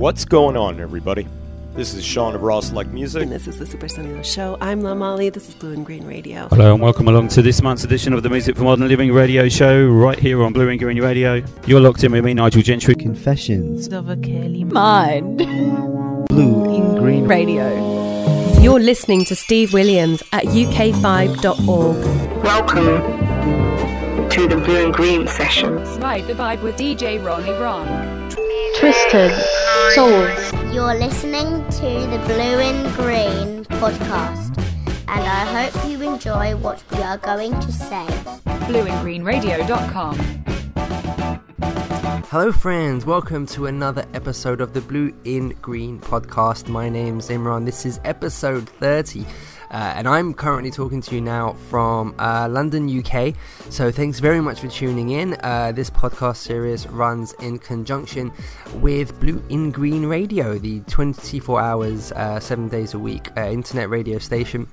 What's going on, everybody? This is Sean of Raw Select Music. And this is the Super Sonido Show. I'm La Molly. This is Blue and Green Radio. Hello and welcome along to this month's edition of the Music for Modern Living radio show right here on Blue and Green Radio. You're locked in with me, Nigel Gentry. Confessions of a Curly Mind. Blue in Green Radio. You're listening to Steve Williams at ukvibe.org. Welcome to the Blue and Green sessions. Ride the vibe with DJ Ronnie Ron. Twisted Souls. You're listening to the Blue and Green podcast, and I hope you enjoy what we are going to say. BlueandGreenRadio.com. Hello, friends. Welcome to another episode of the Blue in Green podcast. My name's Imran. This is episode 30. Uh, and I'm currently talking to you now from uh, London, UK. So thanks very much for tuning in. Uh, this podcast series runs in conjunction with Blue in Green Radio, the 24 hours, uh, seven days a week uh, internet radio station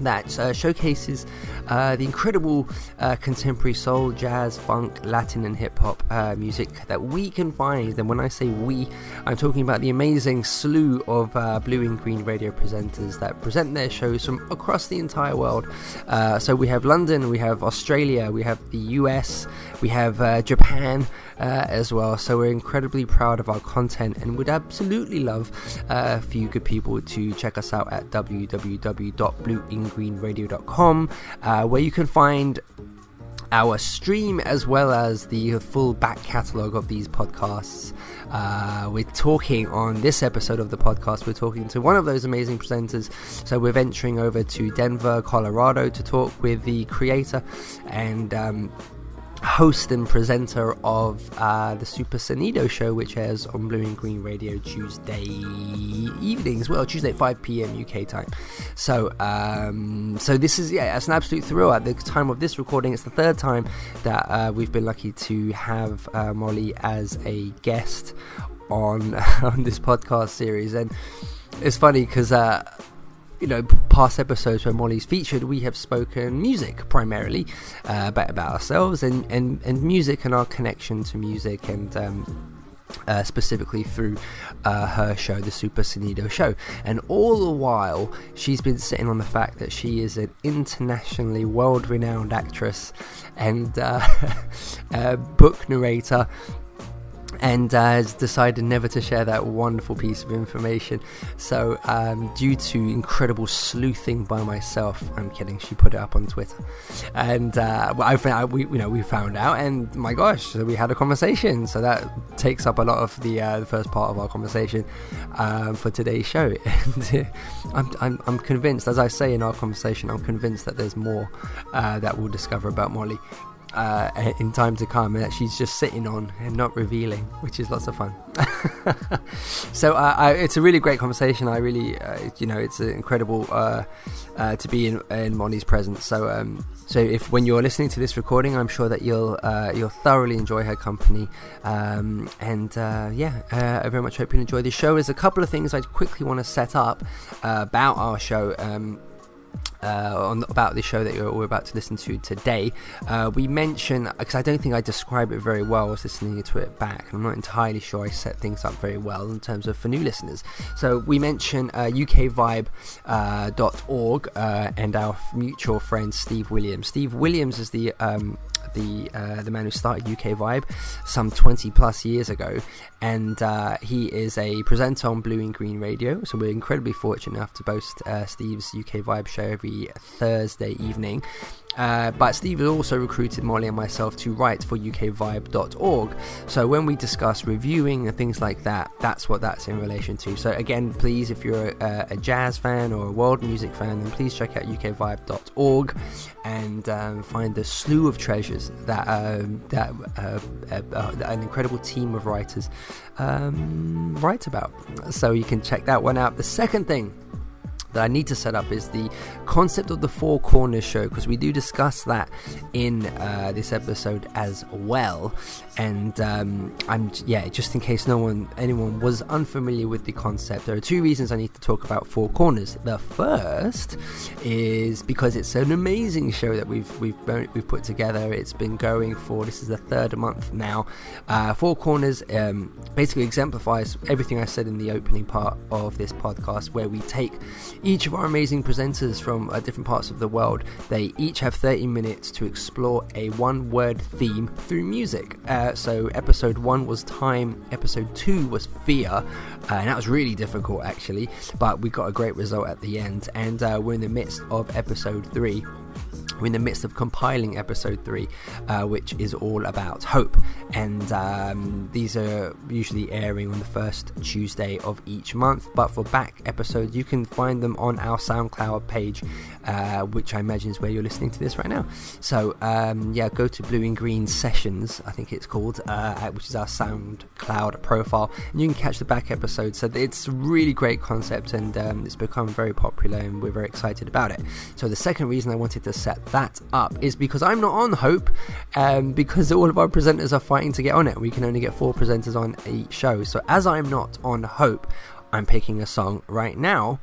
that uh, showcases uh, the incredible uh, contemporary soul, jazz, funk, Latin, and hip hop uh, music that we can find. And when I say we, I'm talking about the amazing slew of uh, blue and green radio presenters that present their shows from across the entire world. Uh, so we have London, we have Australia, we have the US, we have Japan as well. So we're incredibly proud of our content and would absolutely love for you good people to check us out at www.bluein greenradio.com, uh, where you can find our stream as well as the full back catalogue of these podcasts. Uh, we're talking on this episode of the podcast, we're talking to one of those amazing presenters. So we're venturing over to Denver, Colorado to talk with the creator and um, host and presenter of uh, the Super Sonido show, which airs on Blue and Green Radio Tuesday evenings, well, Tuesday at 5 p.m. UK time. So, um, so this is yeah, it's an absolute thrill. At the time of this recording, it's the third time that uh, we've been lucky to have uh, Molly as a guest on on this podcast series, and it's funny because uh, you know, past episodes where Molly's featured, we have spoken music primarily uh, about, about ourselves and, and, and music and our connection to music and um, uh, specifically through uh, her show, The Super Sonido Show. And all the while, she's been sitting on the fact that she is an internationally world renowned actress and uh, book narrator and uh, has decided never to share that wonderful piece of information. So, um, due to incredible sleuthing by myself, I'm kidding. She put it up on Twitter, and uh, I found we you know we found out, and my gosh, so we had a conversation. So that takes up a lot of the uh, the first part of our conversation um, for today's show. And I'm, I'm, I'm convinced, as I say in our conversation, I'm convinced that there's more uh, that we'll discover about Molly uh, in time to come that she's just sitting on and not revealing, which is lots of fun. so uh, I, it's a really great conversation. I really, uh, you know, it's incredible uh, uh, to be in, in Molly's presence. So, um, so if when you're listening to this recording, I'm sure that you'll uh, you'll thoroughly enjoy her company. Um, and yeah, I very much hope you enjoy the show. There's a couple of things I quickly want to set up about our show. Um, uh, on, about the show that we're about to listen to today, uh, we mention because I don't think I describe it very well. I was listening to it back, and I'm not entirely sure I set things up very well in terms of for new listeners. So we mention uh, UKVibe.org uh, uh, and our mutual friend Steve Williams. Steve Williams is the um, the uh, the man who started UK Vibe some 20 plus years ago, and uh, he is a presenter on Blue and Green Radio. So we're incredibly fortunate enough to boast uh, Steve's UK Vibe show every Thursday evening. Uh, but Steve has also recruited Molly and myself to write for ukvibe.org. So when we discuss reviewing and things like that, that's what that's in relation to. So again, please, if you're a, a jazz fan or a world music fan, then please check out ukvibe.org and um, find the slew of treasures that um, that uh, uh, uh, an incredible team of writers um, write about. So you can check that one out. The second thing that I need to set up is the concept of the Four Corners show because we do discuss that in uh, this episode as well. And um, I'm yeah, just in case no one anyone was unfamiliar with the concept, there are two reasons I need to talk about Four Corners. The first is because it's an amazing show that we've we've we've put together. It's been going for this is the third month now. Uh, Four Corners um, basically exemplifies everything I said in the opening part of this podcast, where we take each of our amazing presenters from uh, different parts of the world. They each have 30 minutes to explore a one-word theme through music. Uh, so episode one was time, episode two was fear, uh, and that was really difficult actually, but we got a great result at the end. And uh, we're in the midst of episode three we're in the midst of compiling episode three, uh, which is all about hope. And um, these are usually airing on the first Tuesday of each month. But for back episodes, you can find them on our SoundCloud page, uh, which I imagine is where you're listening to this right now. So, um, yeah, go to Blue and Green Sessions, I think it's called, uh, which is our SoundCloud profile, and you can catch the back episodes. So, it's a really great concept and um, it's become very popular, and we're very excited about it. So, the second reason I wanted to set that up is because I'm not on Hope, um, because all of our presenters are fighting to get on it. We can only get four presenters on each show. So as I'm not on Hope, I'm picking a song right now.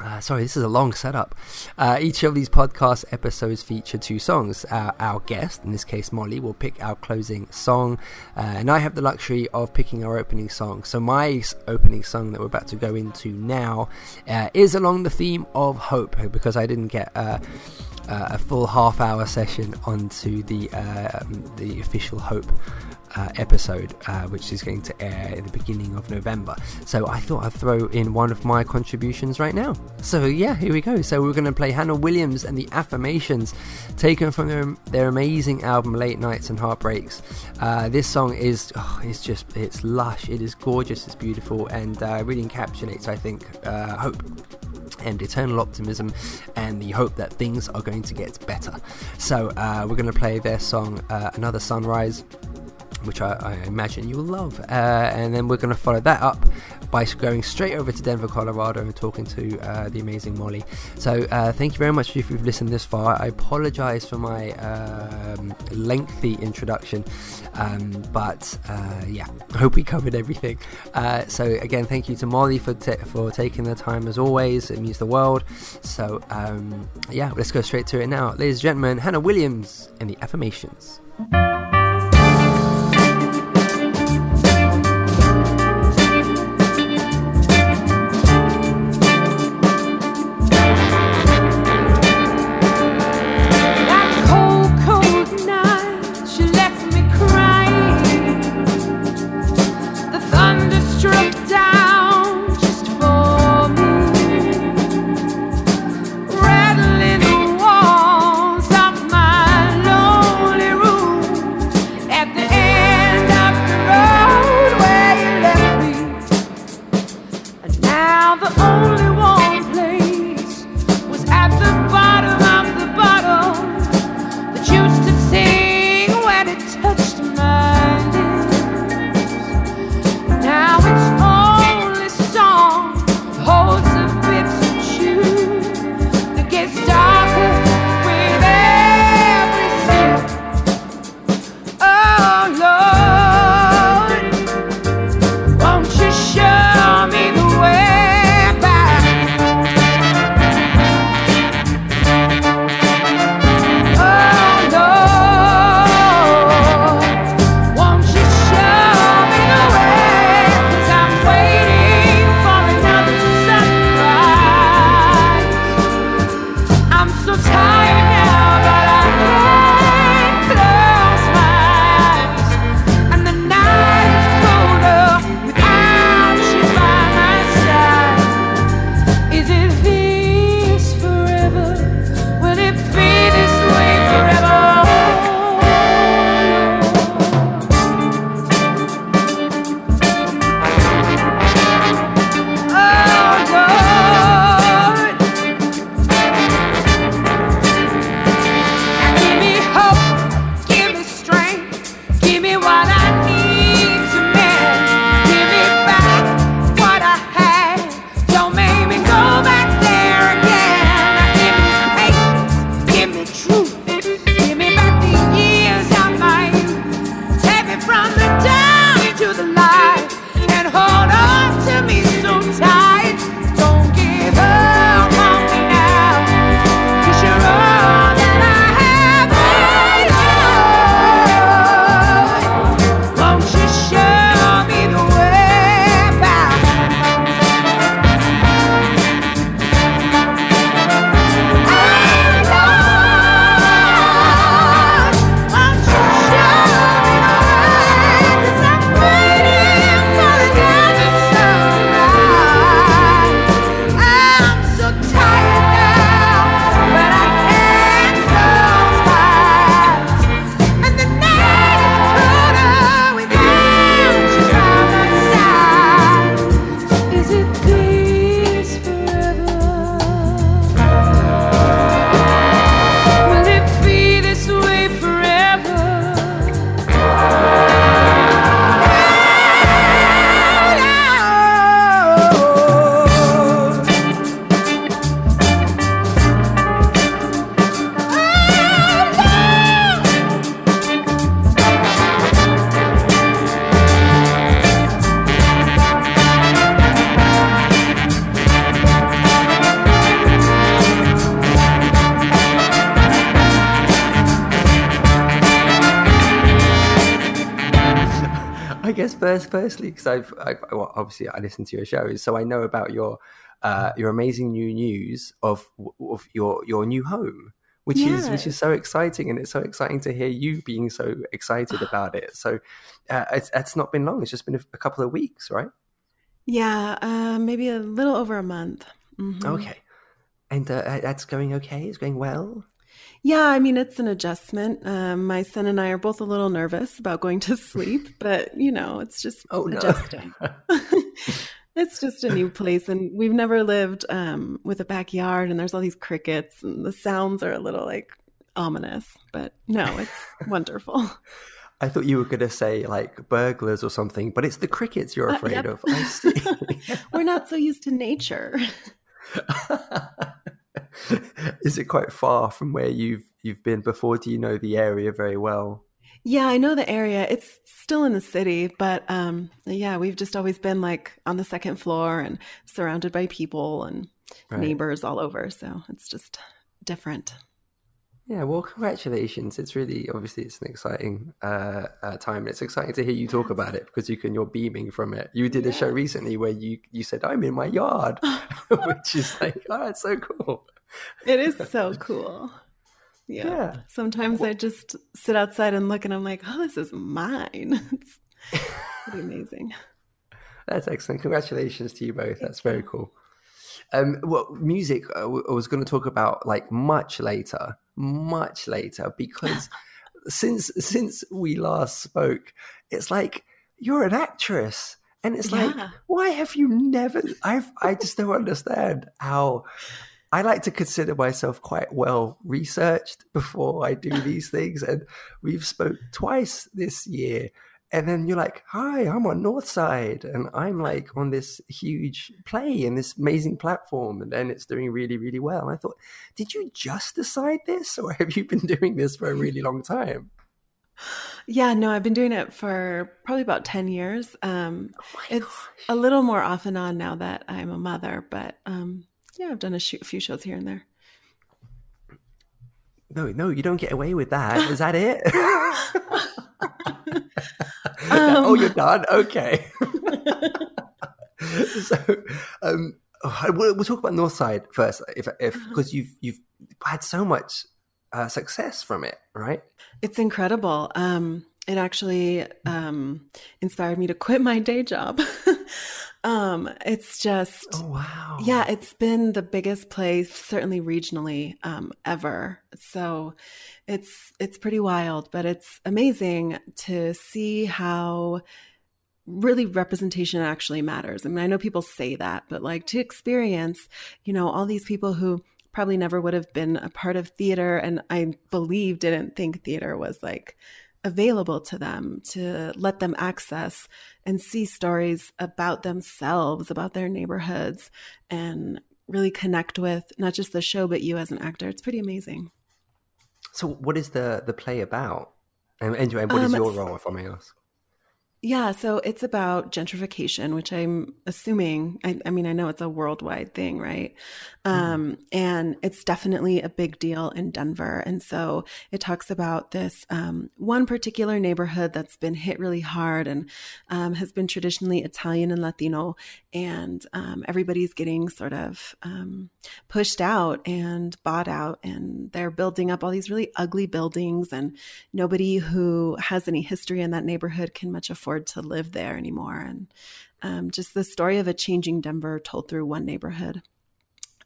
Uh, sorry, this is a long setup. Uh, each of these podcast episodes feature two songs. Uh, our guest, in this case Molly, will pick our closing song, uh, and I have the luxury of picking our opening song. So, my opening song that we're about to go into now uh, is along the theme of hope because I didn't get uh, a full half hour session onto the uh, the official Hope uh, episode, uh, which is going to air in the beginning of November. So I thought I'd throw in one of my contributions right now. So yeah, here we go. So we're going to play Hannah Williams and the Affirmations, taken from their, their amazing album Late Nights and Heartbreaks. Uh, this song is oh, it's just it's lush, it is gorgeous, it's beautiful, and uh, really encapsulates I think uh, hope and eternal optimism and the hope that things are going to get better. So, uh, we're going to play their song uh, Another Sunrise. Which I, I, imagine you will love, uh, and then we're going to follow that up by going straight over to Denver, Colorado, and talking to uh, the amazing Molly. So, uh, thank you very much if you've listened this far. I apologize for my um, lengthy introduction, um, but uh, yeah, I hope we covered everything. Uh, so, again, thank you to Molly for t- for taking the time as always. It means the world. So, um, yeah, let's go straight to it now, ladies and gentlemen. Hannah Williams and the Affirmations. First, firstly, because I've I, well, obviously I listen to your shows, so I know about your uh, your amazing new news of of your your new home, which is which is so exciting, and it's so exciting to hear you being so excited about it. So uh, it's it's not been long; it's just been a, a couple of weeks, right? Yeah, uh, maybe a little over a month. Mhm. Okay, and uh, that's going okay. It's going well. Yeah, I mean, it's an adjustment. Um, my son and I are both a little nervous about going to sleep, but you know, it's just Oh no! adjusting. it's just a new place, and we've never lived um, with a backyard, and there's all these crickets, and the sounds are a little like ominous, but no, it's wonderful. I thought you were going to say like burglars or something, but it's the crickets you're Uh, afraid yep. of. I see. We're not so used to nature. Is it quite far from where you've you've been before? Do you know the area very well? Yeah, I know the area. It's still in the city, but um, yeah, we've just always been like on the second floor and surrounded by people and Right. neighbors all over. So it's just different. Yeah, well, congratulations! It's really obviously it's an exciting uh, uh, time. and It's exciting to hear you talk about it because you can you're beaming from it. You did a show recently where you you said I'm in my yard, which is like oh, it's so cool. It is so cool. Yeah. Yeah. Sometimes I just sit outside and look and I'm like, oh, this is mine. It's pretty amazing. That's excellent. Congratulations to you both. That's very cool. Um, well, music uh, w- I was going to talk about like much later, much later, because since since we last spoke, it's like you're an actress, and it's like, Yeah. why have you never? I've I just don't understand how. I like to consider myself quite well researched before I do these things, and we've spoke twice this year, and then you're like, "Hi, I'm on Northside, and I'm like on this huge play and this amazing platform, and then it's doing really, really well." And I thought, did you just decide this, or have you been doing this for a really long time? Yeah, no, I've been doing it for probably about 10 years. Um, Oh it's gosh. a little more off and on now that I'm a mother, but um, yeah, I've done a, sh- a few shows here and there. No, no, you don't get away with that. Is that it? Um. oh, you're done. Okay. so, um, we'll, we'll talk about Northside first, if if Uh-huh. because you've you've had so much uh, success from it, right? It's incredible. Um, it actually um, inspired me to quit my day job. um, it's just, Oh wow! yeah, it's been the biggest play, certainly regionally, um, ever. So it's it's pretty wild, but it's amazing to see how really representation actually matters. I mean, I know people say that, but like to experience, you know, all these people who probably never would have been a part of theater and I believe didn't think theater was like available to them to let them access and see stories about themselves, about their neighborhoods and really connect with not just the show but you as an actor. It's pretty amazing. So, what is the the play about? And, and what is Um, your role, if I may ask? Yeah, so it's about gentrification, which I'm assuming, I, I mean, I know it's a worldwide thing, right? Um, and it's definitely a big deal in Denver. And so it talks about this um, one particular neighborhood that's been hit really hard and um, has been traditionally Italian and Latino. And um, everybody's getting sort of um, pushed out and bought out. And they're building up all these really ugly buildings. And nobody who has any history in that neighborhood can much afford to live there anymore. And um, just the story of a changing Denver told through one neighborhood.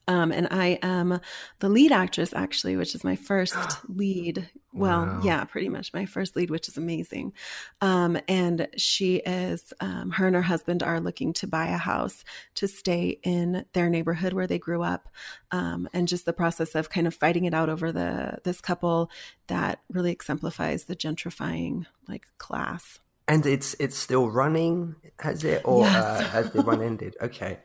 Um, and I am the lead actress, actually, which is my first lead. Well, Wow. yeah, pretty much my first lead, which is amazing. Um, and she is, um, her and her husband are looking to buy a house to stay in their neighborhood where they grew up. Um, and just the process of kind of fighting it out over the this couple that really exemplifies the gentrifying like class. And it's it's still running, has it, or Yes. uh, has the run ended? Okay.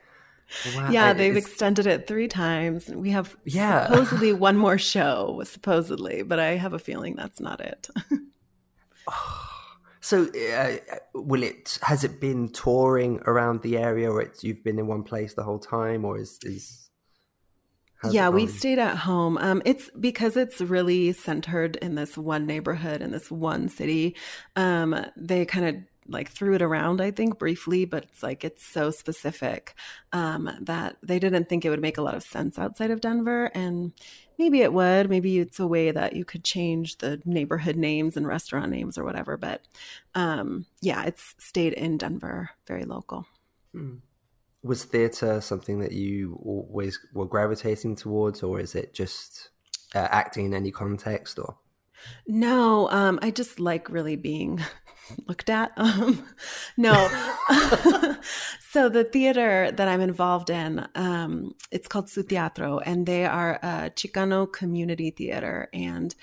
Wow, Yeah, they've it's- extended it three times. We have Yeah. supposedly one more show, supposedly, but I have a feeling that's not it. So, uh, will it? Has it been touring around the area, or it's you've been in one place the whole time, or is is? How's yeah, we've stayed at home. Um, it's because it's really centered in this one neighborhood in this one city. Um, they kind of like threw it around, I think, briefly, but it's like it's so specific um, that they didn't think it would make a lot of sense outside of Denver. And maybe it would. Maybe it's a way that you could change the neighborhood names and restaurant names or whatever. But um, yeah, it's stayed in Denver, very local. Hmm. Was theatre something that you always were gravitating towards, or is it just uh, acting in any context? Or no, um, I just like really being looked at. Um, no. so the theater that I'm involved in, um, it's called Su Teatro, and they are a Chicano community theater. And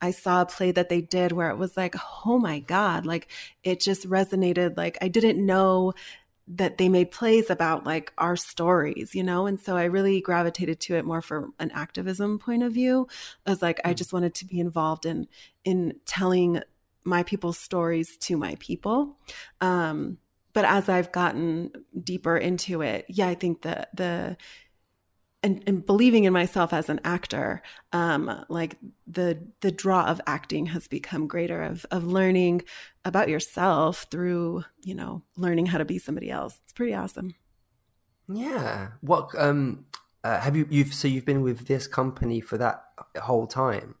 I saw a play that they did where it was like, oh my God, like it just resonated. Like I didn't know that they made plays about like our stories, you know? And so I really gravitated to it more from an activism point of view. I was like, I mm. just wanted to be involved in in telling my people's stories to my people. Um, but as I've gotten deeper into it, yeah, I think that the and, and, believing in myself as an actor, um, like the the draw of acting has become greater of of learning about yourself through you know learning how to be somebody else. It's pretty awesome. Yeah. What um uh, have you you've so you've been with this company for that whole time?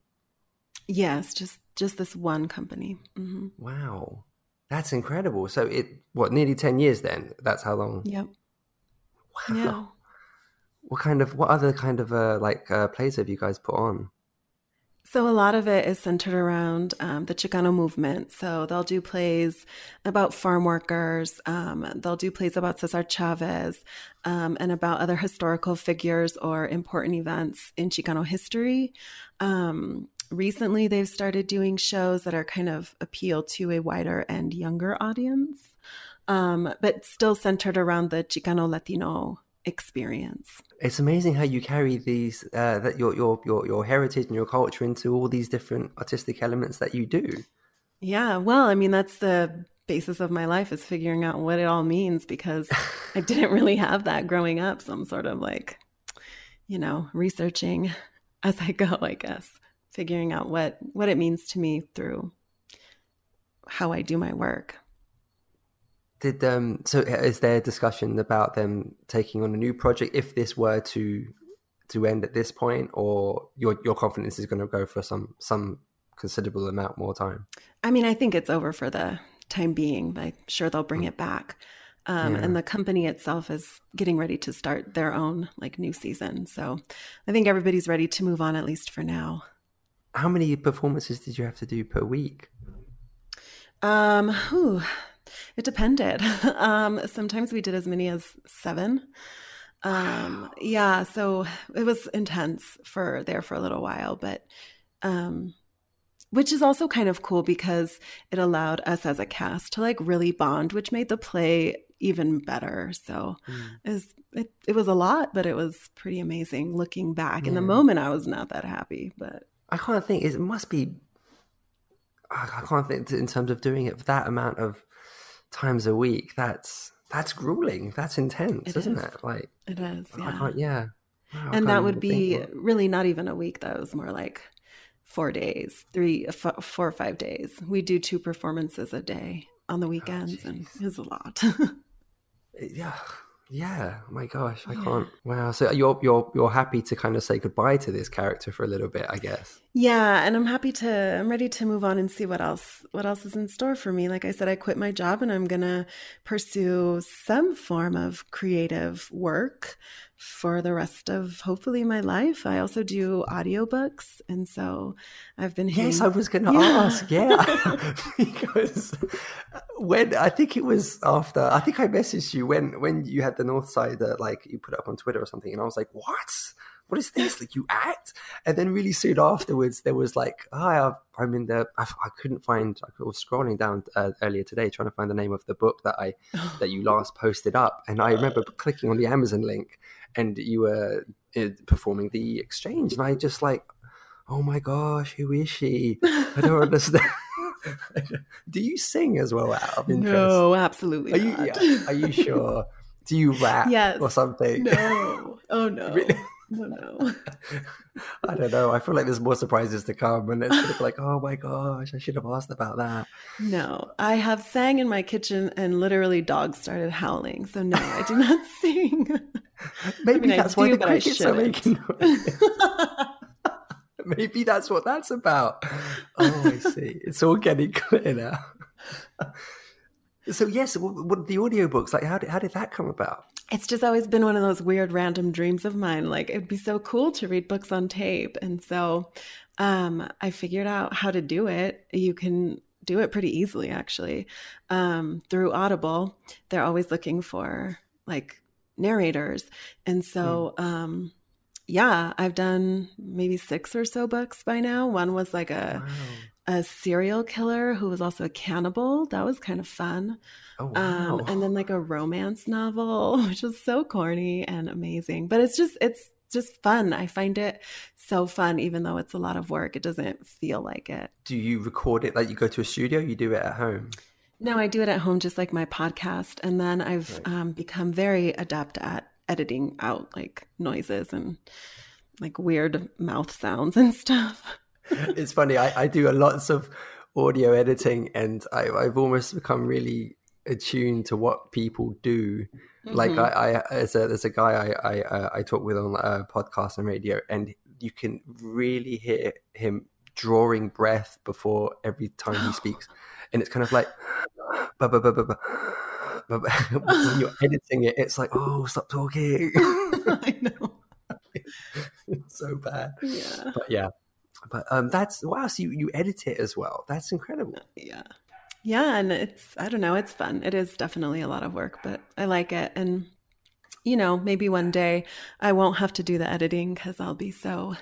Yes, just just this one company. Mm-hmm. Wow, that's incredible. So it what nearly ten years then? That's how long? Yep. Wow. Yeah. What kind of what other kind of uh, like uh, plays have you guys put on? So a lot of it is centered around um, the Chicano movement. So they'll do plays about farm workers. Um, they'll do plays about Cesar Chavez um, and about other historical figures or important events in Chicano history. Um, recently they've started doing shows that are kind of appeal to a wider and younger audience, um, but still centered around the Chicano Latino experience. It's amazing how you carry these uh, that your your your your heritage and your culture into all these different artistic elements that you do. Yeah, well, I mean that's the basis of my life is figuring out what it all means because I didn't really have that growing up. So I'm sort of like, you know, researching as I go, I guess figuring out what what it means to me through how I do my work. Did um so is there discussion about them taking on a new project if this were to to end at this point or your your confidence is going to go for some some considerable amount more time? I mean, I think it's over for the time being, but I'm sure they'll bring mm. it back. Um, yeah. and the company itself is getting ready to start their own like new season. So I think everybody's ready to move on at least for now how many performances did you have to do per week? Um, whew, it depended. um, sometimes we did as many as seven. Um, wow. yeah, so it was intense for there for a little while, but um, which is also kind of cool because it allowed us as a cast to like really bond, which made the play even better. So mm. it was it, it was a lot, but it was pretty amazing looking back. Yeah. In the moment, I was not that happy, but I can't think. It must be. I can't think in terms of doing it for that amount of times a week. That's that's grueling. That's intense, is isn't it? Like it is. Yeah. yeah. Wow, and that would be really not even a week. That was more like four days, three, f- four or five days. We do two performances a day on the oh, weekends, oh, and it's a lot. yeah, yeah, oh my gosh, I yeah. can't. Wow. So you're you're you're happy to kind of say goodbye to this character for a little bit, I guess. Yeah, and I'm happy to I'm ready to move on and see what else what else is in store for me. Like I said, I quit my job and I'm going to pursue some form of creative work for the rest of hopefully my life. I also do audiobooks. And so I've been hearing... Yes, I was going to yeah. ask. Yeah. because when I think it was after, I think I messaged you when, when you had the North Side, uh, like you put up on Twitter or something. And I was like, what? What is this? Like you act? And then really soon afterwards, there was like, oh, I'm in the, I, I couldn't find, I was scrolling down uh, earlier today trying to find the name of the book that I, that you last posted up. And I remember clicking on the Amazon link and you were uh, performing the exchange, and I just like, oh my gosh, who is she? I don't understand. Do you sing as well out of interest? No, absolutely are not. You, yeah, are you sure? Do you rap yes. or something? No. Oh no. Really? Oh, no. I don't know. I feel like there's more surprises to come, and it's sort of like, oh my gosh, I should have asked about that. No, I have sang in my kitchen, and literally dogs started howling. So no, I do not sing. Maybe I mean, I that's why do, the I crickets are making noise. Maybe that's what that's about. Oh, I see. It's all getting clear now. so yes, what, what the audiobooks like? How did how did that come about? It's just always been one of those weird random dreams of mine. Like it'd be so cool to read books on tape. And so um, i figured out how to do it. You can do it pretty easily actually. Um, through audible they're always looking for like narrators. And so um, yeah i've done maybe six or so books by now. One was like a a serial killer who was also a cannibal. That was kind of fun Oh wow! um, and then like a romance novel, which is so corny and amazing. But it's just it's just fun. I find it so fun, even though it's a lot of work. It doesn't feel like it. do you record it like you go to a studio? You do it at home. No, I do it at home, just like my podcast, and then I've um, become very adept at editing out like noises and like weird mouth sounds and stuff. it's funny. I, I do a lots of audio editing, and I, I've almost become really attuned to what people do. Like Mhm. I, I as a there's a guy I I, uh, I talk with on a podcast and radio, and you can really hear him drawing breath before every time he speaks, and it's kind of like. "Ba, ba, ba, ba, ba, ba, ba." when you're editing it, it's like, oh, stop talking. I know. it's so bad. Yeah. But yeah. But um that's wow, so you, you edit it as well. That's incredible. Yeah. Yeah, and it's I don't know, it's fun. It is definitely a lot of work, but I like it and you know, maybe one day I won't have to do the editing cuz I'll be so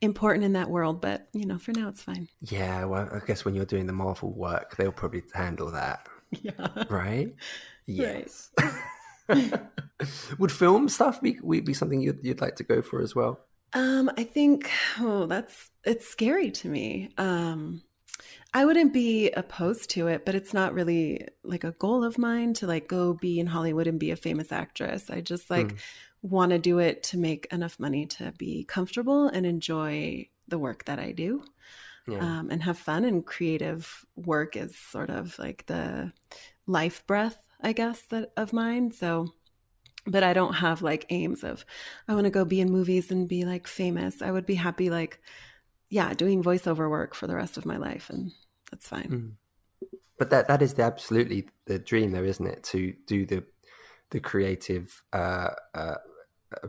important in that world, but you know, for now it's fine. Yeah, well I guess when you're doing the Marvel work, they'll probably handle that. Yeah. Right? Yes. Would film stuff be be something you'd you'd like to go for as well? Um, I think oh, that's it's scary to me. Um, I wouldn't be opposed to it, but it's not really like a goal of mine to like go be in Hollywood and be a famous actress. I just like Mm. want to do it to make enough money to be comfortable and enjoy the work that I do. Yeah. Um, and have fun and creative work is sort of like the life breath, I guess, that of mine. So but I don't have like aims of I want to go be in movies and be like famous. I would be happy like yeah, doing voiceover work for the rest of my life and that's fine. Mm. But that that is the absolutely the dream though, isn't it? To do the the creative uh uh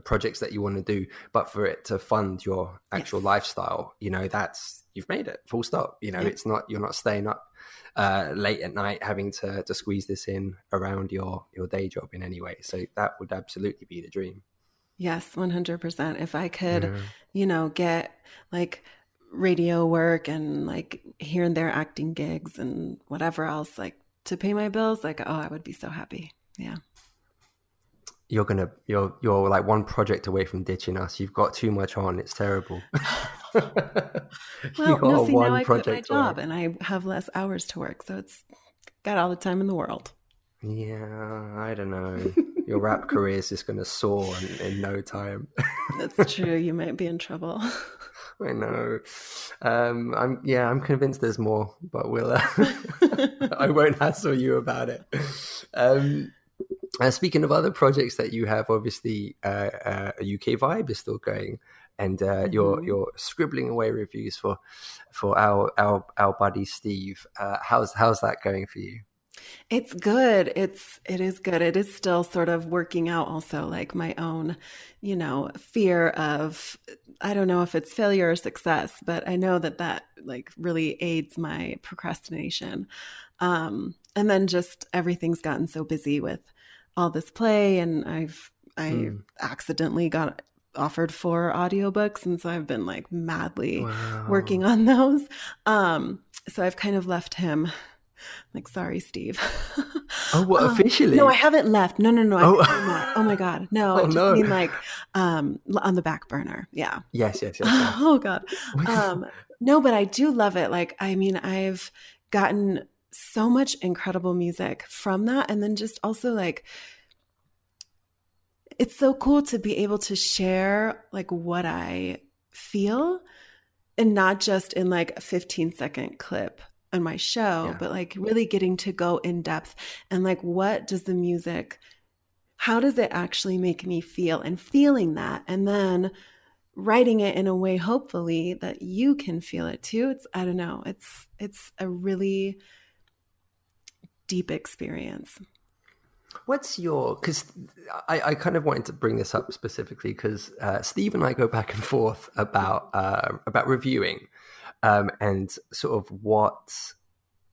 projects that you want to do, but for it to fund your actual Yes. lifestyle, you know, that's you've made it. Full stop. You know, Yeah. it's not you're not staying up uh, late at night having to to squeeze this in around your your day job in any way. So that would absolutely be the dream. Yes, 100%. If I could, Yeah. you know, get like radio work and like here and there acting gigs and whatever else like to pay my bills, like oh, I would be so happy. Yeah. You're gonna you're you're like one project away from ditching us. You've got too much on. It's terrible. Well, no, see, one now I quit my away. job and I have less hours to work, so it's got all the time in the world. Yeah, I don't know. Your rap career is just going to soar in, in no time. That's true. You might be in trouble. I know. Um, I'm yeah. I'm convinced there's more, but we'll. Uh, I won't hassle you about it. Um, uh, speaking of other projects that you have, obviously, uh, uh, a UK vibe is still going, and uh, you're Mhm. you're scribbling away reviews for for our our our buddy Steve. Uh, how's how's that going for you? It's good. It's it is good. It is still sort of working out also like my own, you know, fear of I don't know if it's failure or success, but I know that that like really aids my procrastination. Um and then just everything's gotten so busy with all this play and I've I Hmm. accidentally got offered for audiobooks and so I've been like madly Wow. working on those. Um, so I've kind of left him. Like, sorry, Steve. Oh, what Um, officially? No, I haven't left. No, no, no. Oh. oh my god, no. Oh, I just no. mean like um, on the back burner. Yeah. Yes, yes, yes. yes. oh god. Um, no, but I do love it. Like, I mean, I've gotten so much incredible music from that, and then just also like it's so cool to be able to share like what I feel and not just in like a 15 second clip on my show, yeah. but like really getting to go in depth and like what does the music how does it actually make me feel and feeling that and then writing it in a way hopefully that you can feel it too it's i don't know it's it's a really deep experience What's your? Because I, I kind of wanted to bring this up specifically because uh, Steve and I go back and forth about uh, about reviewing um, and sort of what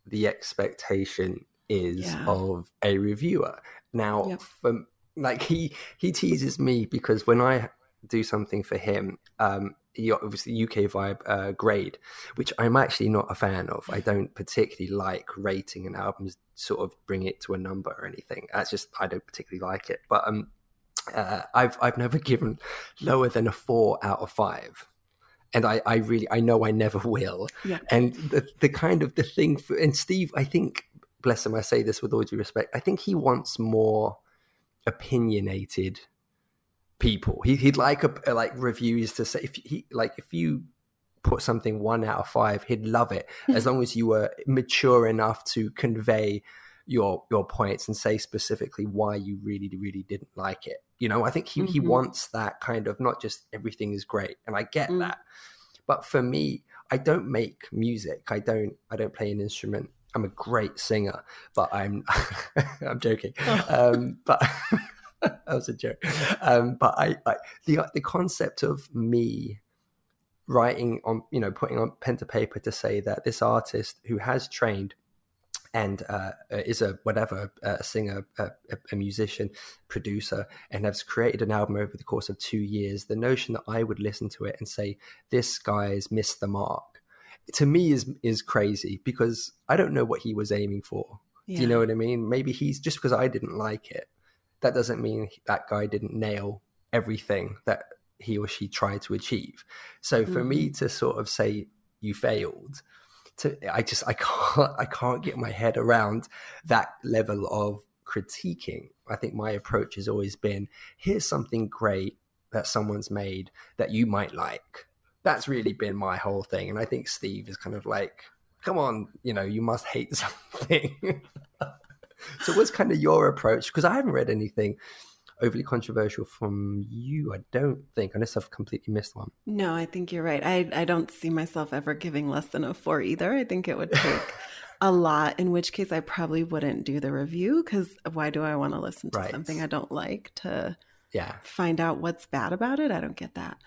the expectation is yeah. of a reviewer. Now, yep. from like he he teases me because when I do something for him, um, he obviously UK vibe uh, grade, which I'm actually not a fan of. I don't particularly like rating an album, sort of bring it to a number or anything. That's just I don't particularly like it. But um, uh, I've I've never given lower than a four out of five. And I, I really, I know I never will. Yeah. And the, the kind of the thing for, and Steve, I think, bless him, I say this with all due respect, I think he wants more opinionated people. He, would like a, like reviews to say if he like if you put something one out of five, he'd love it as long as you were mature enough to convey your your points and say specifically why you really really didn't like it. You know, I think he mm-hmm. he wants that kind of not just everything is great, and I get mm. that. But for me, I don't make music. I don't I don't play an instrument. I'm a great singer, but I'm I'm joking. Oh. Um, but that was a joke. Um, but I, I, the the concept of me writing on you know putting on pen to paper to say that this artist who has trained and uh, is a whatever a singer, a, a, musician, producer, and has created an album over the course of two years. The notion that I would listen to it and say this guy's missed the mark to me is is crazy because I don't know what he was aiming for. Yeah. Do you know what I mean? Maybe he's just because I didn't like it that doesn't mean that guy didn't nail everything that he or she tried to achieve. So for mm-hmm. me to sort of say you failed, to I just I can't I can't get my head around that level of critiquing. I think my approach has always been here's something great that someone's made that you might like. That's really been my whole thing. And I think Steve is kind of like, come on, you know, you must hate something. so what's kind of your approach? Because I haven't read anything overly controversial from you, I don't think, unless I've completely missed one. No, I think you're right. I, I don't see myself ever giving less than a four either. I think it would take a lot, in which case I probably wouldn't do the review because why do I want to listen to right. something I don't like to yeah find out what's bad about it? I don't get that.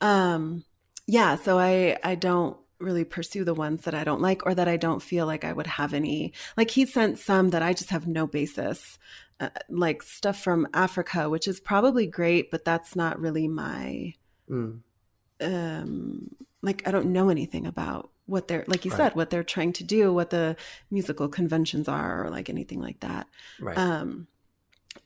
Um, yeah, so I I don't really pursue the ones that I don't like or that I don't feel like I would have any. Like he sent some that I just have no basis, uh, like stuff from Africa, which is probably great, but that's not really my. Mm. Um, like I don't know anything about what they're like you right. said what they're trying to do, what the musical conventions are, or like anything like that. Right. Um,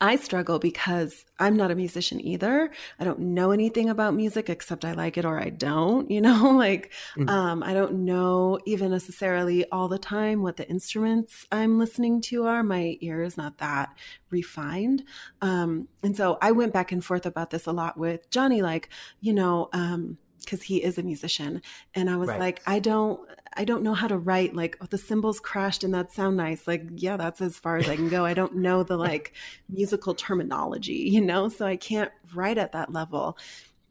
I struggle because I'm not a musician either. I don't know anything about music except I like it or I don't, you know, like mm-hmm. um, I don't know even necessarily all the time what the instruments I'm listening to are. My ear is not that refined. Um, and so I went back and forth about this a lot with Johnny, like, you know, um, because he is a musician and i was right. like i don't i don't know how to write like oh, the cymbals crashed and that sound nice. Like yeah that's as far as i can go. I don't know the like musical terminology you know? So i can't write at that level.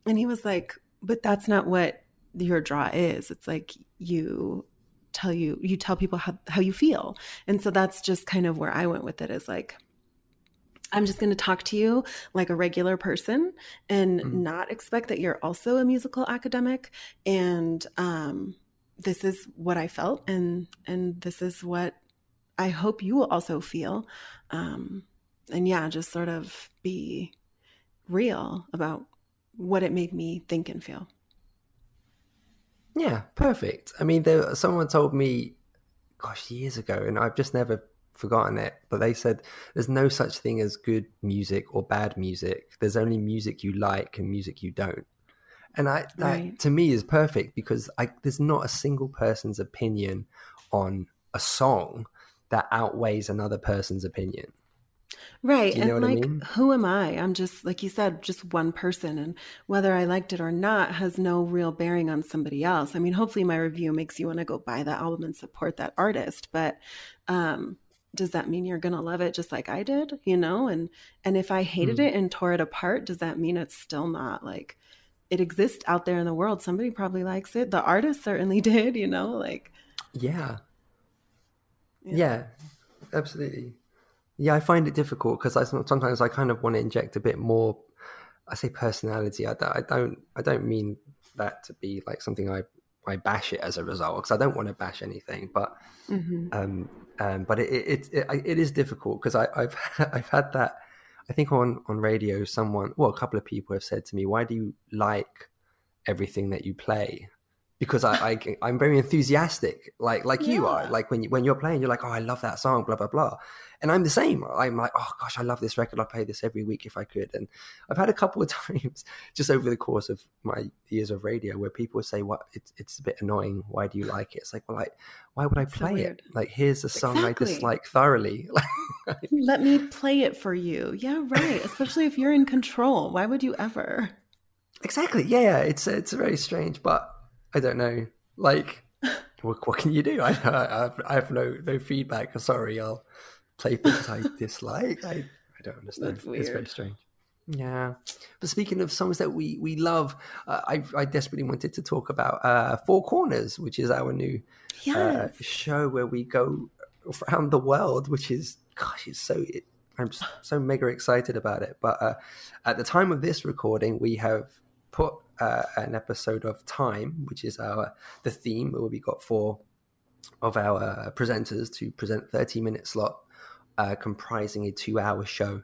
And he was like but that's not what your draw is. It's like you tell you you tell people how, how you feel. And so that's just kind of where i went with it is like I'm just going to talk to you like a regular person and mm-hmm. not expect that you're also a musical academic. And um, this is what I felt, and and this is what I hope you will also feel. Um, and yeah, just sort of be real about what it made me think and feel. Yeah, perfect. I mean, there someone told me, gosh, years ago, and I've just never forgotten it, but they said there's no such thing as good music or bad music. There's only music you like and music you don't. And I, that right. to me is perfect because I, there's not a single person's opinion on a song that outweighs another person's opinion. Right. You know and what I like, mean? who am I? I'm just, like you said, just one person. And whether I liked it or not has no real bearing on somebody else. I mean, hopefully my review makes you want to go buy that album and support that artist. But um, does that mean you're going to love it just like I did? You know? And, and if I hated Hmm. it and tore it apart, does that mean it's still not like it exists out there in the world? Somebody probably likes it. The artist certainly did, you know? Like, Yeah. Yeah. Yeah, absolutely. Yeah, I find it difficult because I sometimes I kind of want to inject a bit more. I say personality. I, I don't. I don't mean that to be like something I I bash it as a result because I don't want to bash anything. But mhm. um, um, but it it it, it, it is difficult because I I've I've had that. I think on on radio, someone well, a couple of people have said to me, "Why do you like everything that you play?" Because I, I I'm very enthusiastic, like like you are. Like when you, when you're playing, you're like, "Oh, I love that song," blah blah blah. And I'm the same. I'm like, "Oh gosh, I love this record. I'd play this every week if I could." And I've had a couple of times just over the course of my years of radio where people would say, "What? It's it's a bit annoying. Why do you like it?" It's like, well, like, why would I play weird. it? Like, here's a song Exactly. I dislike thoroughly. let me play it for you. Yeah, right. Especially if you're in control. Why would you ever? Exactly. Yeah, yeah. It's it's very strange, but I don't know. Like, what, what can you do? I, I have I have no no feedback. Sorry, I'll play things I dislike. I I don't understand. It's very strange. Yeah, but speaking of songs that we we love, uh, I I desperately wanted to talk about uh, Four Corners, which is our new uh, show where we go around the world, which is gosh, it's so. It, I'm so mega excited about it. But uh, at the time of this recording, we have put uh, an episode of Time, which is our the theme where we got four of our uh, presenters to present 30 minute slot uh, comprising a two hour show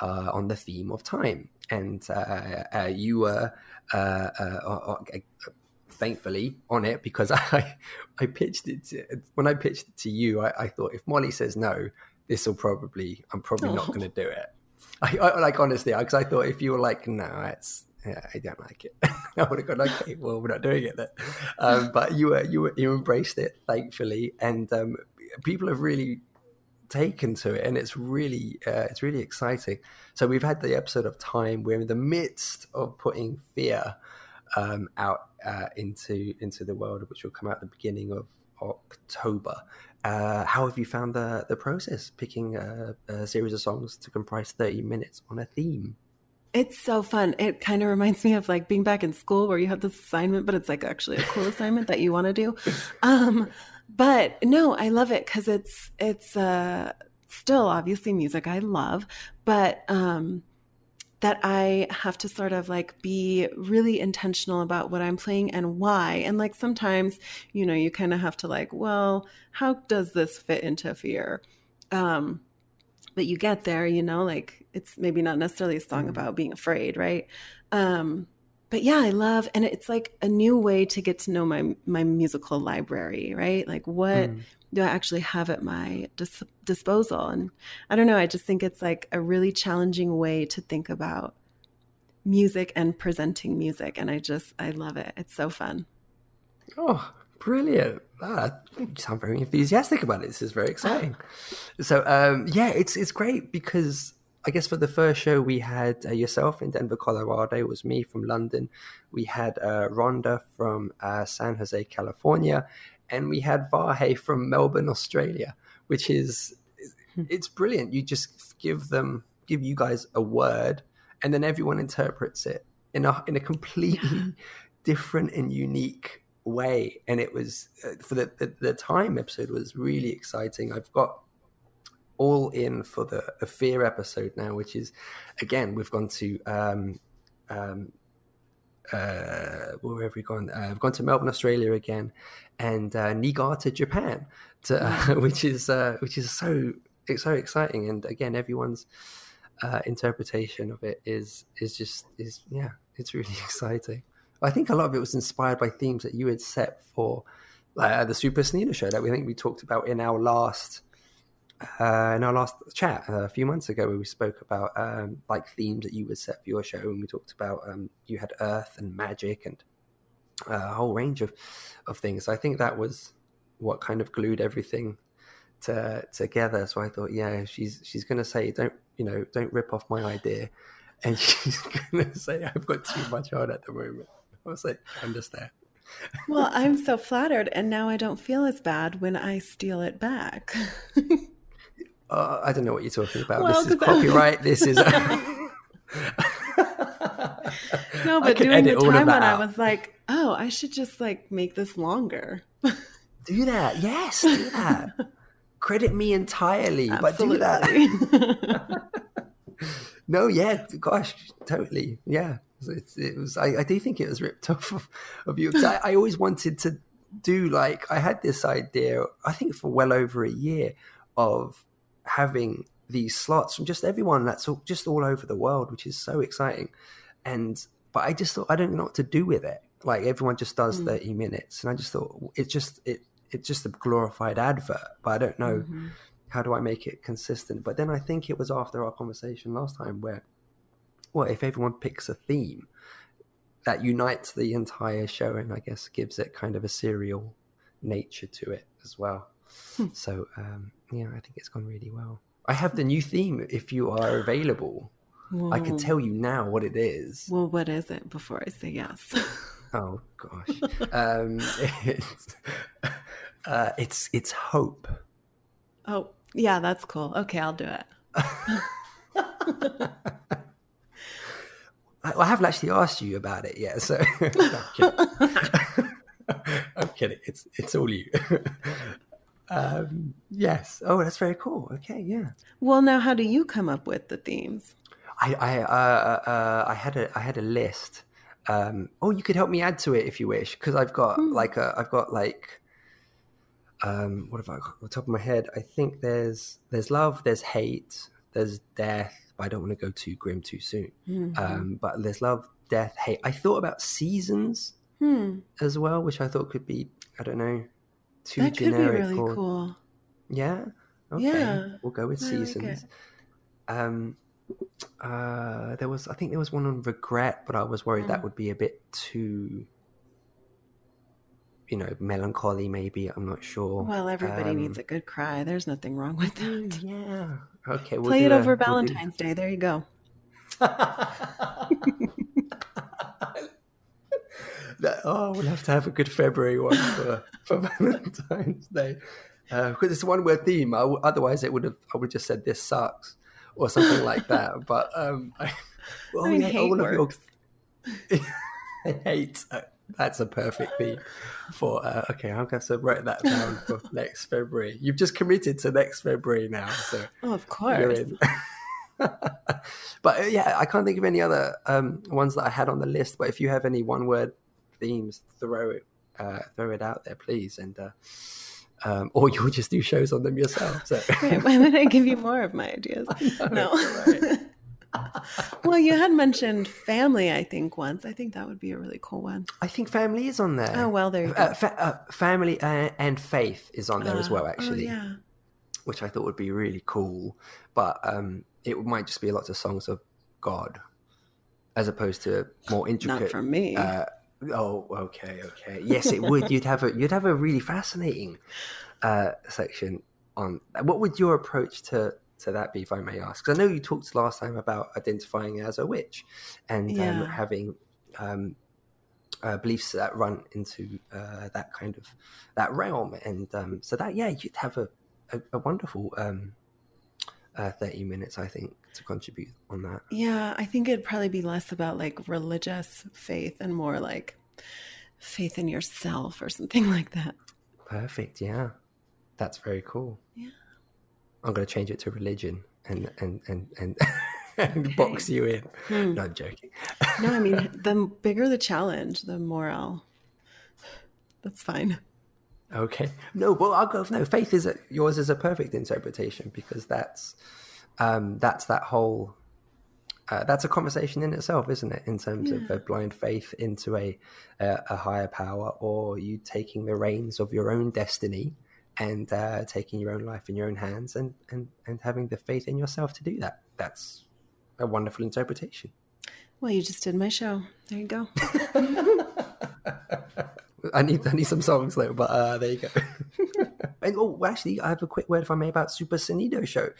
uh, on the theme of time. And uh, uh, you were, uh, uh, uh, uh, thankfully, on it because I, I pitched it to, when I pitched it to you. I, I thought if Molly says no, this will probably, I'm probably not Oh. going to do it. I, I like honestly, because I thought if you were like, no, it's yeah, I don't like it. I would have gone, okay, well, we're not doing it then. Um, but you were, you were, you embraced it, thankfully, and um, people have really taken to it, and it's really, uh, it's really exciting. So we've had the episode of Time. We're in the midst of putting Fear um, out uh, into into the world, which will come out at the beginning of October. Uh, how have you found the the process picking a, a series of songs to comprise thirty minutes on a theme? It's so fun. It kind of reminds me of like being back in school where you have this assignment, but it's like actually a cool assignment that you want to do. Um, but no, I love it because it's it's uh, still obviously music I love, but um, that I have to sort of like be really intentional about what I'm playing and why. And like sometimes, you know, you kind of have to like, well, how does this fit into fear? Um, but you get there, you know, like it's maybe not necessarily a song about being afraid, right? Um, but yeah, I love, and it's like a new way to get to know my my musical library, right? Like what Mm. do I actually have at my dis- disposal? And I don't know, I just think it's like a really challenging way to think about music and presenting music, and I just I love it. It's so fun. Oh, brilliant! Ah, you sound very enthusiastic about it. This is very exciting. so, um, yeah, it's it's great because I guess for the first show we had uh, yourself in Denver, Colorado. It was me from London. We had uh, Rhonda from uh, San Jose, California, and we had Vahe from Melbourne, Australia. Which is it's brilliant. You just give them give you guys a word, and then everyone interprets it in a in a completely different and unique way. And it was uh, for the, the the time episode was really exciting. I've got all in for the, the fear episode now, which is again we've gone to um, um, uh, where have we gone? Uh, we've gone to Melbourne, Australia again, and uh, Niigata, Japan, to, uh, which is uh, which is so it's so exciting. And again, everyone's uh, interpretation of it is is just is yeah, it's really exciting. I think a lot of it was inspired by themes that you had set for uh, the Super Sonido show that we think we talked about in our last uh, in our last chat uh, a few months ago, where we spoke about um, like themes that you would set for your show, and we talked about um, you had Earth and magic and a whole range of of things. So I think that was what kind of glued everything to, together. So I thought, yeah, she's she's going to say don't you know, don't rip off my idea. And she's going to say, I've got too much on at the moment. I was like, I'm just there. Well, I'm so flattered, and now I don't feel as bad when I steal it back. Uh, I don't know what you're talking about. Well, this is copyright. This is. No, but during the edit all of time when I was like, oh, I should just like make this longer. do that. Yes, do that. Credit me entirely, but do that. No, yeah, gosh, totally, yeah. It's, it was. I, I do think it was ripped off of, of you. I, I always wanted to do like I had this idea. I think for well over a year of having these slots from just everyone that's all, just all over the world, which is so exciting. And but I just thought I don't know what to do with it. Like everyone just does Mm. thirty minutes, and I just thought it's just it it's just a glorified advert. But I don't know Mhm. how do I make it consistent? But then I think it was after our conversation last time where, well, if everyone picks a theme, that unites the entire show and I guess gives it kind of a serial nature to it as well. Hmm. So um, yeah, I think it's gone really well. I have the new theme if you are available. I can tell you now what it is. Well, what is it before I say yes? Oh gosh, um, it's, uh, it's it's hope. oh, yeah, that's cool. Okay, I'll do it. I, I haven't actually asked you about it yet, so No, I'm, kidding. I'm kidding. It's it's all you. um, yes. Oh, that's very cool. Okay, yeah. Well, now, how do you come up with the themes? I I uh, uh, I had a I had a list. Um, oh, you could help me add to it if you wish, because I've got Hmm. like a I've got like um, what have I got on top of my head? I think there's there's love, there's hate, there's death. But I don't want to go too grim too soon. Mhm. Um, but there's love, death, hate. I thought about seasons hmm. as well, which I thought could be I don't know too That could be generic. really or, cool. Yeah. Okay. Yeah, We'll go with I seasons. it. um, uh, there was I think there was one on regret, but I was worried that Mm. would be a bit too, you know, melancholy. Maybe I'm not sure. Well, everybody Um, needs a good cry. There's nothing wrong with mm, that. Yeah. Okay. We'll Play do it a- over we'll do- Valentine's Day. There you go. Oh, we'll have to have a good February one for, for Valentine's Day because it's a one word theme. I w- otherwise, it would have I would have just said this sucks or something like that. But um, I, well, I mean, all of your- works. hate. uh, That's a perfect theme for. Uh, okay, I'm going to write that down for next February. You've just committed to next February now, so Oh, of course. but uh, yeah, I can't think of any other um, ones that I had on the list. But if you have any one-word themes, throw it, uh, throw it out there, please, and uh, um, or you'll just do shows on them yourself. So why would I give you more of my ideas? no. right. Well, you had mentioned family, I think, once. I think that would be a really cool one. I think family is on there. Oh, well, there you go. Uh, fa- uh, family uh, and faith is on there as Uh, well, oh, actually, yeah. which I thought would be really cool. But um, it might just be lots of songs of God, as opposed to more intricate. Not from me. Uh, oh, okay, okay. Yes, it would. You'd have a you'd have a really fascinating uh, section on. What would your approach to to that be, if I may ask? Because I know you talked last time about identifying as a witch and um, having um, uh, beliefs that run into uh, that kind of that realm, and um, so that yeah, you'd have a a, a wonderful um, uh, thirty minutes, I think, to contribute on that. Yeah, I think it'd probably be less about like religious faith and more like faith in yourself or something like that. Perfect. Yeah, that's very cool. Yeah. I'm going to change it to religion and and and and, and box you in. Hmm. No, I'm joking. No, I mean, the bigger the challenge, the more I'll. That's fine. Okay. No, well, I'll go. No, faith is a, yours is a perfect interpretation because that's um, that's that whole. Uh, that's a conversation in itself, isn't it? In terms of a blind faith into a, a a higher power, or you taking the reins of your own destiny and uh, taking your own life in your own hands, and and and having the faith in yourself to do that. That's a wonderful interpretation. Well, you just did my show. There you go. I need I need some songs though, but uh, there you go. and oh, actually, I have a quick word, if I may, about Super Sonido show.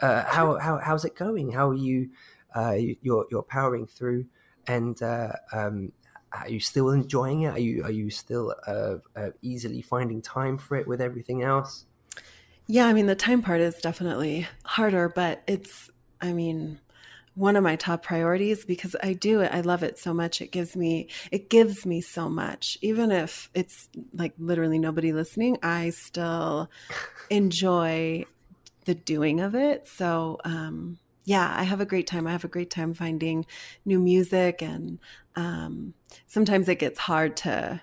Uh, how how how's it going? How are you? Uh, you're you're powering through, and uh, um, are you still enjoying it? Are you are you still uh, uh, easily finding time for it with everything else? Yeah, I mean the time part is definitely harder, but it's I mean one of my top priorities because I do it. I love it so much. It gives me it gives me so much. Even if it's like literally nobody listening, I still enjoy the doing of it. So um yeah, I have a great time. I have a great time finding new music and um sometimes it gets hard to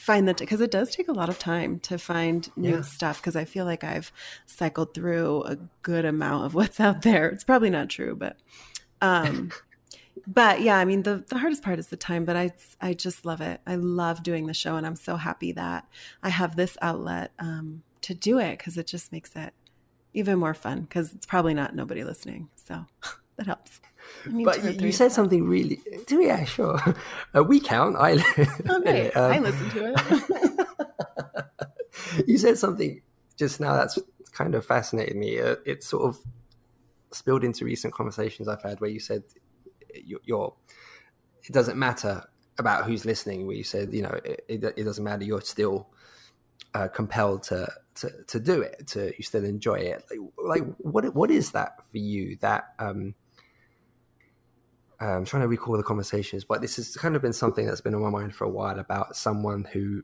find that because it does take a lot of time to find new yeah. stuff because I feel like I've cycled through a good amount of what's out there. It's probably not true, but um but yeah, I mean the the hardest part is the time, but I I just love it. I love doing the show and I'm so happy that I have this outlet um to do it cuz it just makes it even more fun cuz it's probably not nobody listening. So that helps. But you, you said something really. Do yeah, sure. Uh, we count. I. Okay, um, I listen to it. you said something just now that's kind of fascinated me. Uh, it sort of spilled into recent conversations I've had where you said you're, you're it doesn't matter about who's listening. Where you said you know it, it, it doesn't matter. You're still uh, compelled to, to to do it. To you still enjoy it. Like, like what what is that for you? That um, I'm trying to recall the conversations, but this has kind of been something that's been on my mind for a while about someone who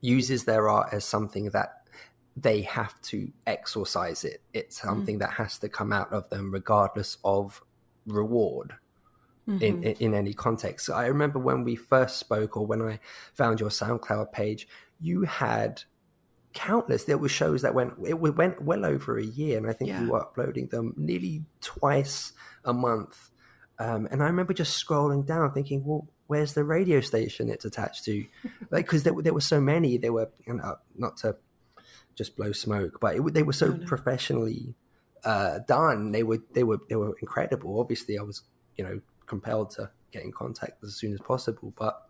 uses their art as something that they have to exorcise it. It's mm-hmm. something mm. that has to come out of them regardless of reward. Mm-hmm. In, in, in any context. So I remember when we first spoke, or when I found your SoundCloud page, you had countless. There were shows that went it went well over a year, and I think yeah. you were uploading them nearly twice a month. Um, and I remember just scrolling down, thinking, "Well, where's the radio station it's attached to?" like, because there, there were so many. They were you know, not to just blow smoke, but it, they were so professionally uh, done. They were they were they were incredible. Obviously, I was you know compelled to get in contact as soon as possible, but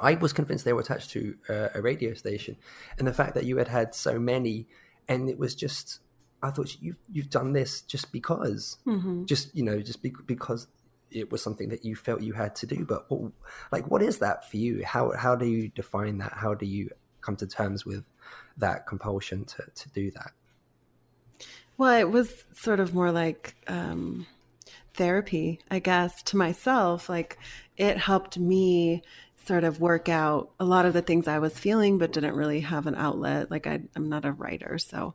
I was convinced they were attached to uh, a radio station, and the fact that you had had so many, and it was just, I thought you've you've done this just because, mm-hmm. just you know, just be, because it was something that you felt you had to do. But what, like, what is that for you? How how do you define that? How do you come to terms with that compulsion to to do that? Well, it was sort of more like. Um therapy, I guess, to myself. Like it helped me sort of work out a lot of the things I was feeling, but didn't really have an outlet. Like I, am not a writer, so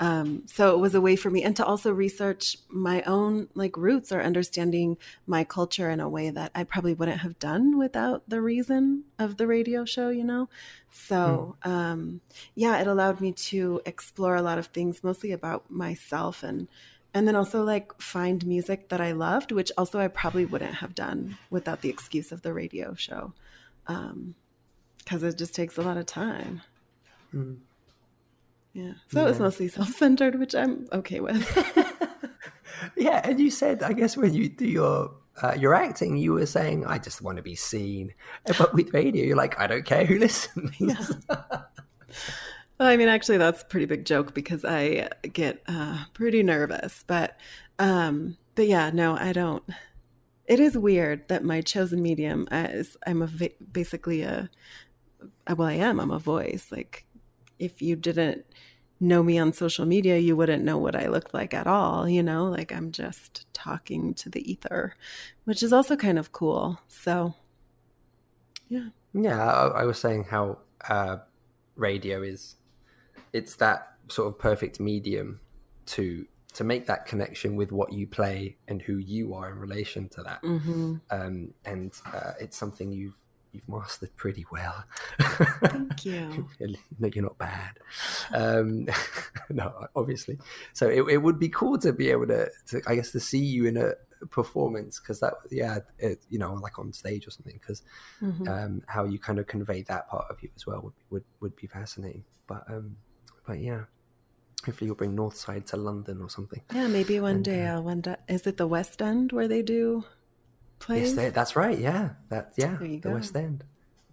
um, so it was a way for me, and to also research my own like roots or understanding my culture in a way that I probably wouldn't have done without the reason of the radio show. You know, so mm. um, yeah, it allowed me to explore a lot of things, mostly about myself and and then also like find music that I loved, which also I probably wouldn't have done without the excuse of the radio show because um, it just takes a lot of time. Mm. Yeah. So yeah. it's mostly self centered, which I'm okay with. yeah. And you said, I guess, when you do your uh, your acting, you were saying, I just want to be seen. But with radio, you're like, I don't care who listens. Yeah. well, I mean, actually, that's a pretty big joke because I get uh, pretty nervous. But, um, but yeah, no, I don't it is weird that my chosen medium is I'm a basically a well I am I'm a voice like if you didn't know me on social media you wouldn't know what I look like at all you know like I'm just talking to the ether which is also kind of cool so yeah yeah I, I was saying how uh, radio is it's that sort of perfect medium to to make that connection with what you play and who you are in relation to that. Mm-hmm. Um, and uh, it's something you've you've mastered pretty well. Thank you. no, you're not bad. Um, no, obviously. So it, it would be cool to be able to, to I guess, to see you in a performance because that, yeah, it, you know, like on stage or something. Because mm-hmm. um, how you kind of convey that part of you as well would would, would be fascinating. But um, but yeah. Hopefully, you'll bring Northside to London or something. Yeah, maybe one and, day uh, I'll wonder. Is it the West End where they do plays? Yes, that's right. Yeah, that yeah, the go. West End.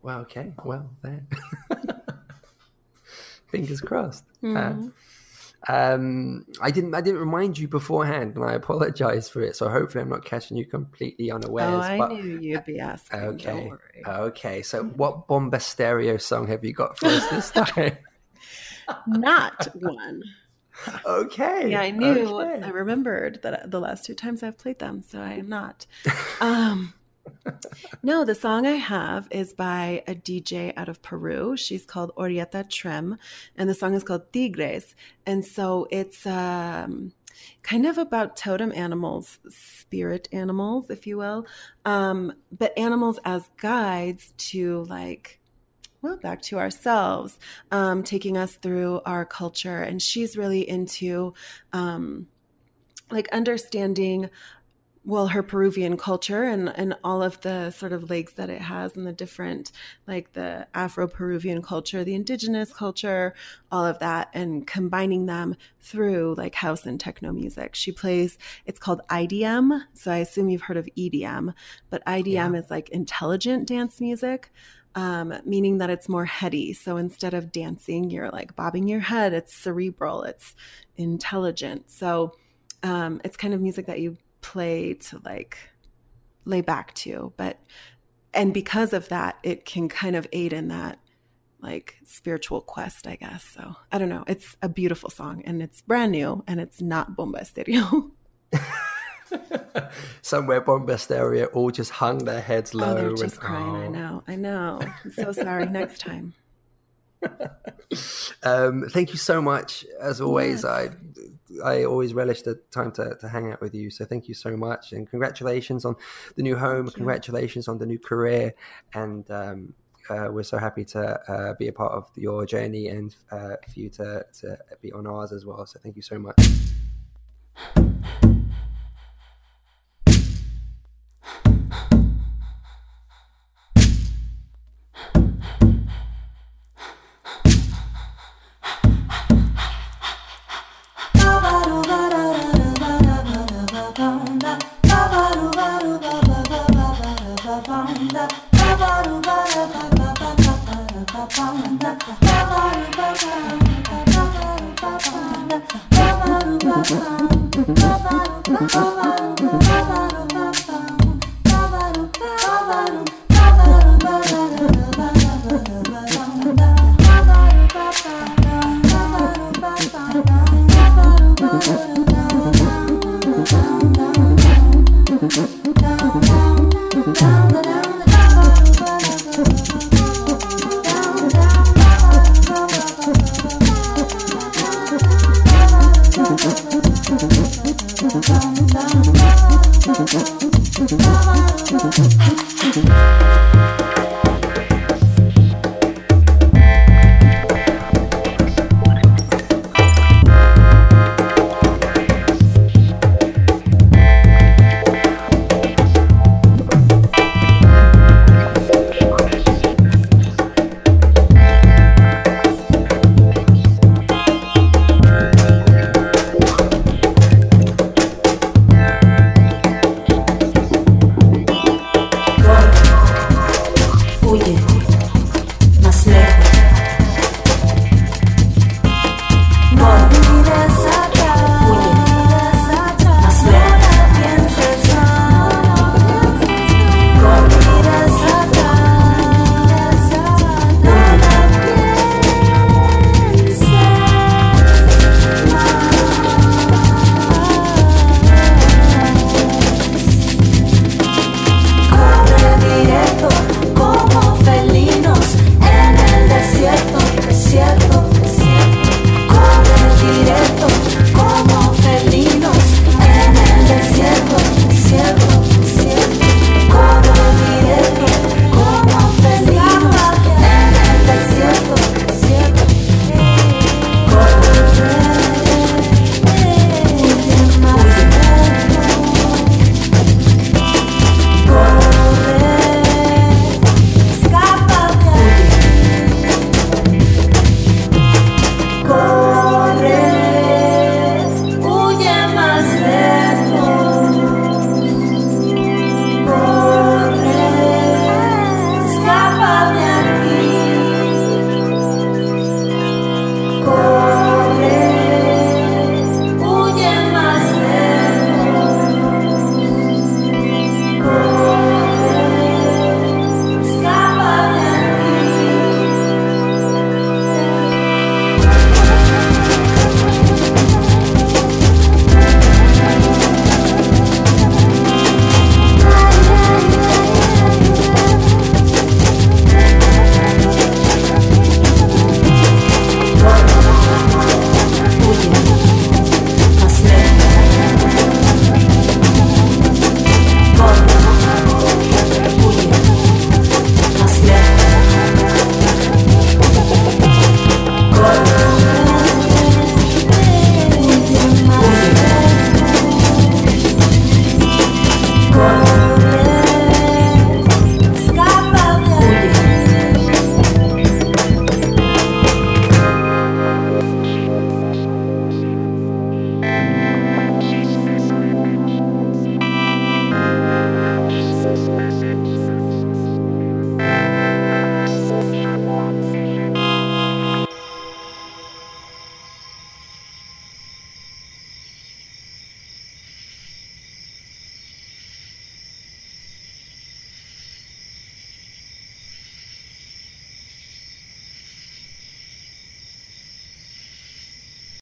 Well, okay. Well, there. Fingers crossed. Mhm. Uh, um, I didn't. I didn't remind you beforehand, and I apologize for it. So hopefully, I'm not catching you completely unawares. Oh, I but- knew you'd be asking. Okay. Okay. So, what Bomba Stereo song have you got for us this time? Not one. Okay. Yeah, I knew. okay. I remembered that the last two times I've played them, so I am not. Um, no, the song I have is by a DJ out of Peru. She's called Orieta Trem, and the song is called Tigres. And so it's um, kind of about totem animals, spirit animals, if you will, um, but animals as guides to like well, back to ourselves, um, taking us through our culture. And she's really into um, like understanding, well, her Peruvian culture and, and all of the sort of legs that it has and the different, like the Afro Peruvian culture, the indigenous culture, all of that, and combining them through like house and techno music. She plays, it's called IDM. So I assume you've heard of EDM, but IDM is like intelligent dance music um, meaning that it's more heady. So instead of dancing, you're like bobbing your head. It's cerebral, it's intelligent. So um, it's kind of music that you play to like lay back to. But, and because of that, it can kind of aid in that like spiritual quest, I guess. So I don't know. It's a beautiful song and it's brand new and it's not Bomba Stereo. Somewhere Bomba Stereo all just hung their heads low. oh, they're and- just crying. I oh. know. I know. I'm so sorry. Next time. Um, thank you so much. As always, Yes. I I always relish the time to, to hang out with you. So thank you so much, and congratulations on the new home. Congratulations on the new career, and um, uh, we're so happy to uh, be a part of your journey and uh, for you to to be on ours as well. So thank you so much.